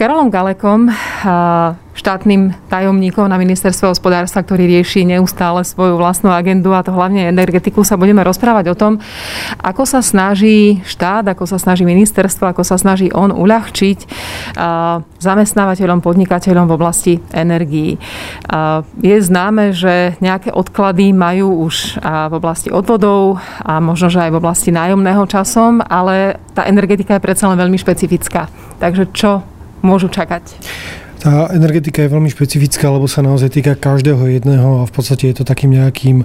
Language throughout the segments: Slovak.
Karolom Galekom, štátnym tajomníkom na ministerstve hospodárstva, ktorý rieši neustále svoju vlastnú agendu a to hlavne energetiku, sa budeme rozprávať o tom, ako sa snaží štát, ako sa snaží ministerstvo, ako sa snaží on uľahčiť zamestnávateľom, podnikateľom v oblasti energií. Je známe, že nejaké odklady majú už v oblasti odvodov a možno, že aj v oblasti nájomného časom, ale tá energetika je predsa len veľmi špecifická. Takže čo môžu čakať? Tá energetika je veľmi špecifická, lebo sa naozaj týka každého jedného a v podstate je to takým nejakým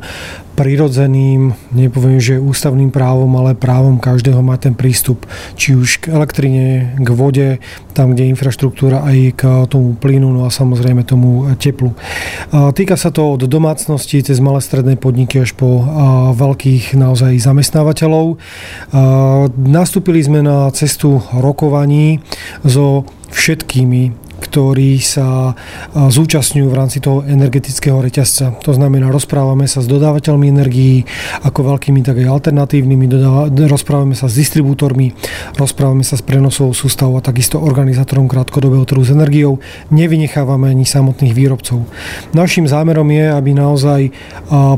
prirodzeným, nepoviem, že ústavným právom, ale právom každého mať ten prístup či už k elektrine, k vode, tam, kde je infraštruktúra aj k tomu plynu, no a samozrejme tomu teplu. Týka sa to od domácnosti cez malé stredné podniky až po veľkých naozaj zamestnávateľov. Nastúpili sme na cestu rokovaní so všetkými ktorí sa zúčastňujú v rámci toho energetického reťazca. To znamená, rozprávame sa s dodávateľmi energií, ako veľkými, tak aj alternatívnymi, rozprávame sa s distribútormi, rozprávame sa s prenosovou sústavou a takisto organizátorom krátkodobého trhu s energiou. Nevynechávame ani samotných výrobcov. Našim zámerom je, aby naozaj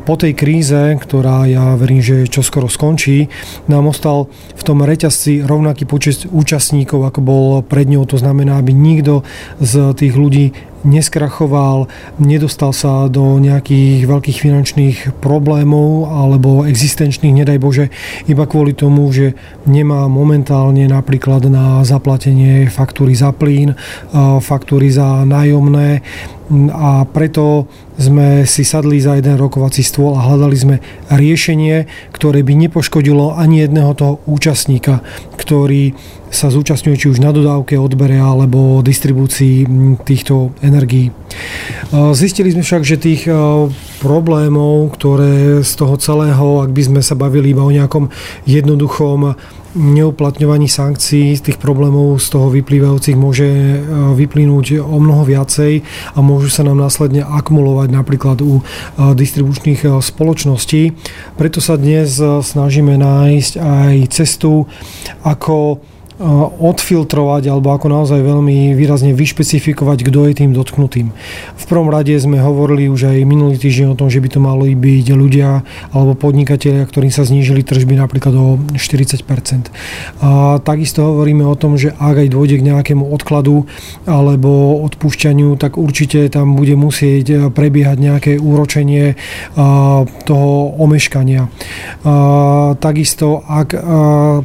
po tej kríze, ktorá ja verím, že čoskoro skončí, nám ostal v tom reťazci rovnaký počet účastníkov, ako bol pred ňou. To znamená, aby nikto tých ľudí neskrachoval, nedostal sa do nejakých veľkých finančných problémov alebo existenčných, nedaj Bože, iba kvôli tomu, že nemá momentálne napríklad na zaplatenie faktúry za plyn, faktúry za nájomné. A preto sme si sadli za jeden rokovací stôl a hľadali sme riešenie, ktoré by nepoškodilo ani jedného toho účastníka, ktorý sa zúčastňuje či už na dodávke, odbere alebo distribúcii týchto energií. Zistili sme však, že tých problémov, ktoré z toho celého, ak by sme sa bavili iba o nejakom jednoduchom neuplatňovaní sankcií, z tých problémov z toho vyplývajúcich môže vyplynúť o mnoho viacej a môžu sa nám následne akumulovať napríklad u distribučných spoločností. Preto sa dnes snažíme nájsť aj cestu, ako odfiltrovať alebo ako naozaj veľmi výrazne vyšpecifikovať, kto je tým dotknutým. V prvom rade sme hovorili už aj minulý týždeň o tom, že by to mali byť ľudia alebo podnikatelia, ktorým sa znížili tržby napríklad o 40 A takisto hovoríme o tom, že ak aj dôjde k nejakému odkladu alebo odpúšťaniu, tak určite tam bude musieť prebiehať nejaké úročenie toho omeškania. Takisto, ak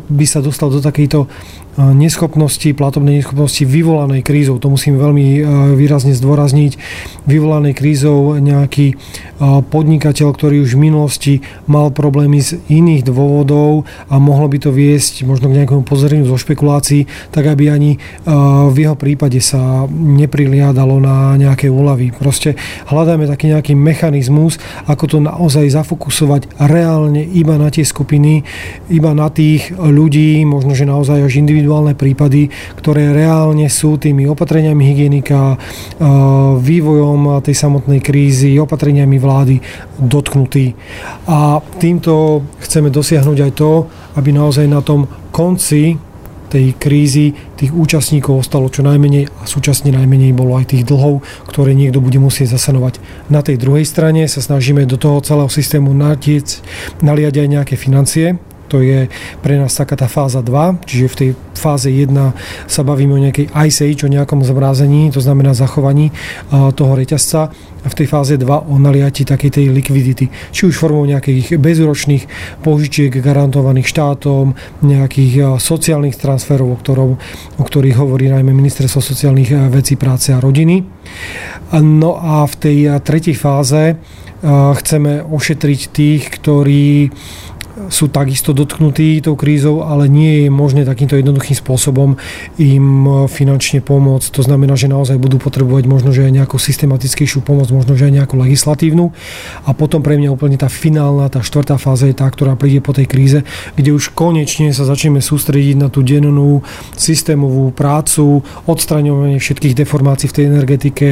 by sa dostal do takejto neschopnosti, platobnej neschopnosti vyvolanej krízou. To musím veľmi e, výrazne zdôrazniť. Vyvolanej krízou nejaký e, podnikateľ, ktorý už v minulosti mal problémy z iných dôvodov a mohlo by to viesť možno k nejakému pozoreniu zo špekulácií, tak aby ani e, v jeho prípade sa nepriliadalo na nejaké úlavy. Proste hľadáme taký nejaký mechanizmus, ako to naozaj zafokusovať reálne iba na tie skupiny, iba na tých ľudí, možno že naozaj až individuálne individuálne prípady, ktoré reálne sú tými opatreniami hygienika, vývojom tej samotnej krízy, opatreniami vlády dotknutí. A týmto chceme dosiahnuť aj to, aby naozaj na tom konci tej krízy tých účastníkov ostalo čo najmenej a súčasne najmenej bolo aj tých dlhov, ktoré niekto bude musieť zasanovať. Na tej druhej strane sa snažíme do toho celého systému natiec, naliať aj nejaké financie, to je pre nás taká tá fáza 2, čiže v tej fáze 1 sa bavíme o nejakej Ice Age, o nejakom zmrázení, to znamená zachovaní toho reťazca a v tej fáze 2 o naliati takej tej likvidity, či už formou nejakých bezúročných požičiek garantovaných štátom, nejakých sociálnych transferov, o, ktorom, o ktorých hovorí najmä Ministerstvo sociálnych vecí, práce a rodiny. No a v tej tretej fáze chceme ošetriť tých, ktorí sú takisto dotknutí tou krízou, ale nie je možné takýmto jednoduchým spôsobom im finančne pomôcť. To znamená, že naozaj budú potrebovať možno, že aj nejakú systematickejšiu pomoc, možno, že aj nejakú legislatívnu. A potom pre mňa úplne tá finálna, tá štvrtá fáza je tá, ktorá príde po tej kríze, kde už konečne sa začneme sústrediť na tú dennú systémovú prácu, odstraňovanie všetkých deformácií v tej energetike,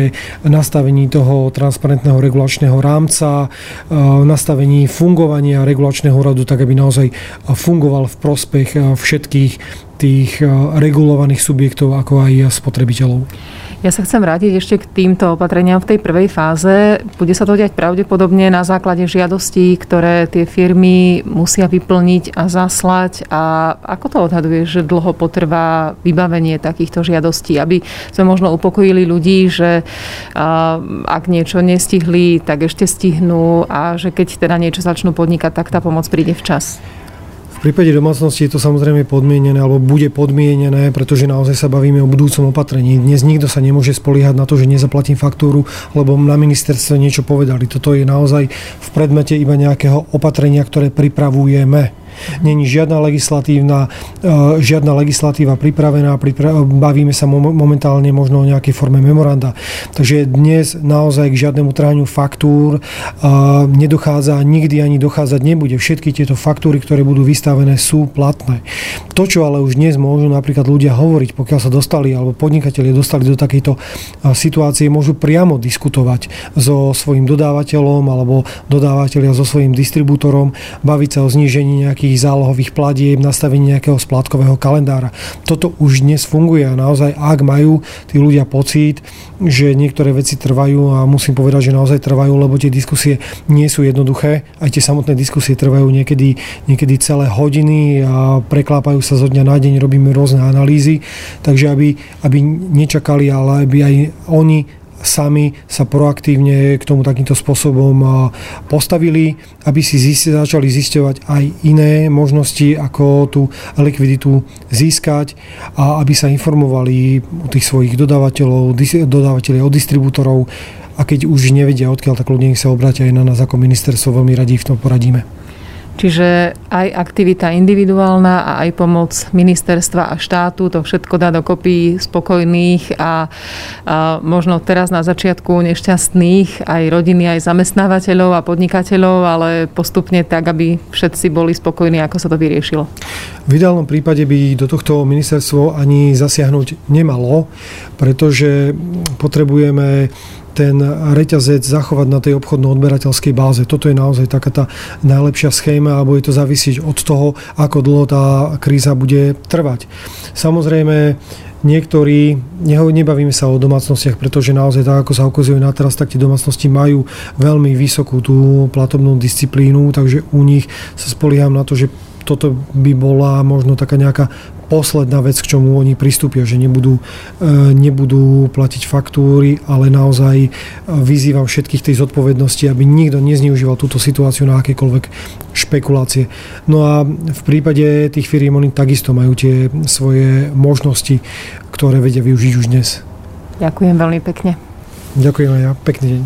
nastavení toho transparentného regulačného rámca, nastavení fungovania regulačného radu tak, aby aby naozaj fungoval v prospech všetkých tých regulovaných subjektov, ako aj spotrebiteľov. Ja sa chcem vrátiť ešte k týmto opatreniam v tej prvej fáze. Bude sa to diať pravdepodobne na základe žiadostí, ktoré tie firmy musia vyplniť a zaslať. A ako to odhaduje, že dlho potrvá vybavenie takýchto žiadostí, aby sme možno upokojili ľudí, že ak niečo nestihli, tak ešte stihnú a že keď teda niečo začnú podnikať, tak tá pomoc príde včas. V prípade domácnosti je to samozrejme podmienené alebo bude podmienené, pretože naozaj sa bavíme o budúcom opatrení. Dnes nikto sa nemôže spoliehať na to, že nezaplatím faktúru, lebo na ministerstve niečo povedali. Toto je naozaj v predmete iba nejakého opatrenia, ktoré pripravujeme. Není žiadna legislatívna, e, žiadna legislatíva pripravená, bavíme sa momentálne možno o nejakej forme memoranda. Takže dnes naozaj k žiadnemu trhaniu faktúr e, nedochádza, nikdy ani dochádzať nebude. Všetky tieto faktúry, ktoré budú vystavené, sú platné. To, čo ale už dnes môžu napríklad ľudia hovoriť, pokiaľ sa dostali, alebo podnikatelia dostali do takejto situácie, môžu priamo diskutovať so svojím dodávateľom alebo dodávateľia so svojím distribútorom, baviť sa o znížení nejakých nejakých zálohových platieb, nastavenie nejakého splátkového kalendára. Toto už dnes funguje a naozaj, ak majú tí ľudia pocit, že niektoré veci trvajú a musím povedať, že naozaj trvajú, lebo tie diskusie nie sú jednoduché. Aj tie samotné diskusie trvajú niekedy, niekedy celé hodiny a preklápajú sa zo dňa na deň, robíme rôzne analýzy, takže aby, aby nečakali, ale aby aj oni sami sa proaktívne k tomu takýmto spôsobom postavili, aby si zisti, začali zisťovať aj iné možnosti, ako tú likviditu získať a aby sa informovali u tých svojich dodávateľov, dodávateľov od distribútorov a keď už nevedia odkiaľ, tak ľudia sa obrátia aj na nás ako ministerstvo, veľmi radi v tom poradíme. Čiže aj aktivita individuálna a aj pomoc ministerstva a štátu, to všetko dá dokopy spokojných a, a možno teraz na začiatku nešťastných aj rodiny, aj zamestnávateľov a podnikateľov, ale postupne tak, aby všetci boli spokojní, ako sa to vyriešilo. V ideálnom prípade by do tohto ministerstvo ani zasiahnuť nemalo, pretože potrebujeme ten reťazec zachovať na tej obchodno-odberateľskej báze. Toto je naozaj taká tá najlepšia schéma a bude to závisieť od toho, ako dlho tá kríza bude trvať. Samozrejme, Niektorí, nebavíme sa o domácnostiach, pretože naozaj tak, ako sa ukazuje na teraz, tak tie domácnosti majú veľmi vysokú tú platobnú disciplínu, takže u nich sa spolieham na to, že toto by bola možno taká nejaká posledná vec, k čomu oni pristúpia, že nebudú, e, nebudú platiť faktúry, ale naozaj e, vyzývam všetkých tej zodpovednosti, aby nikto nezneužíval túto situáciu na akékoľvek špekulácie. No a v prípade tých firiem oni takisto majú tie svoje možnosti, ktoré vedia využiť už dnes. Ďakujem veľmi pekne. Ďakujem aj ja. Pekný deň.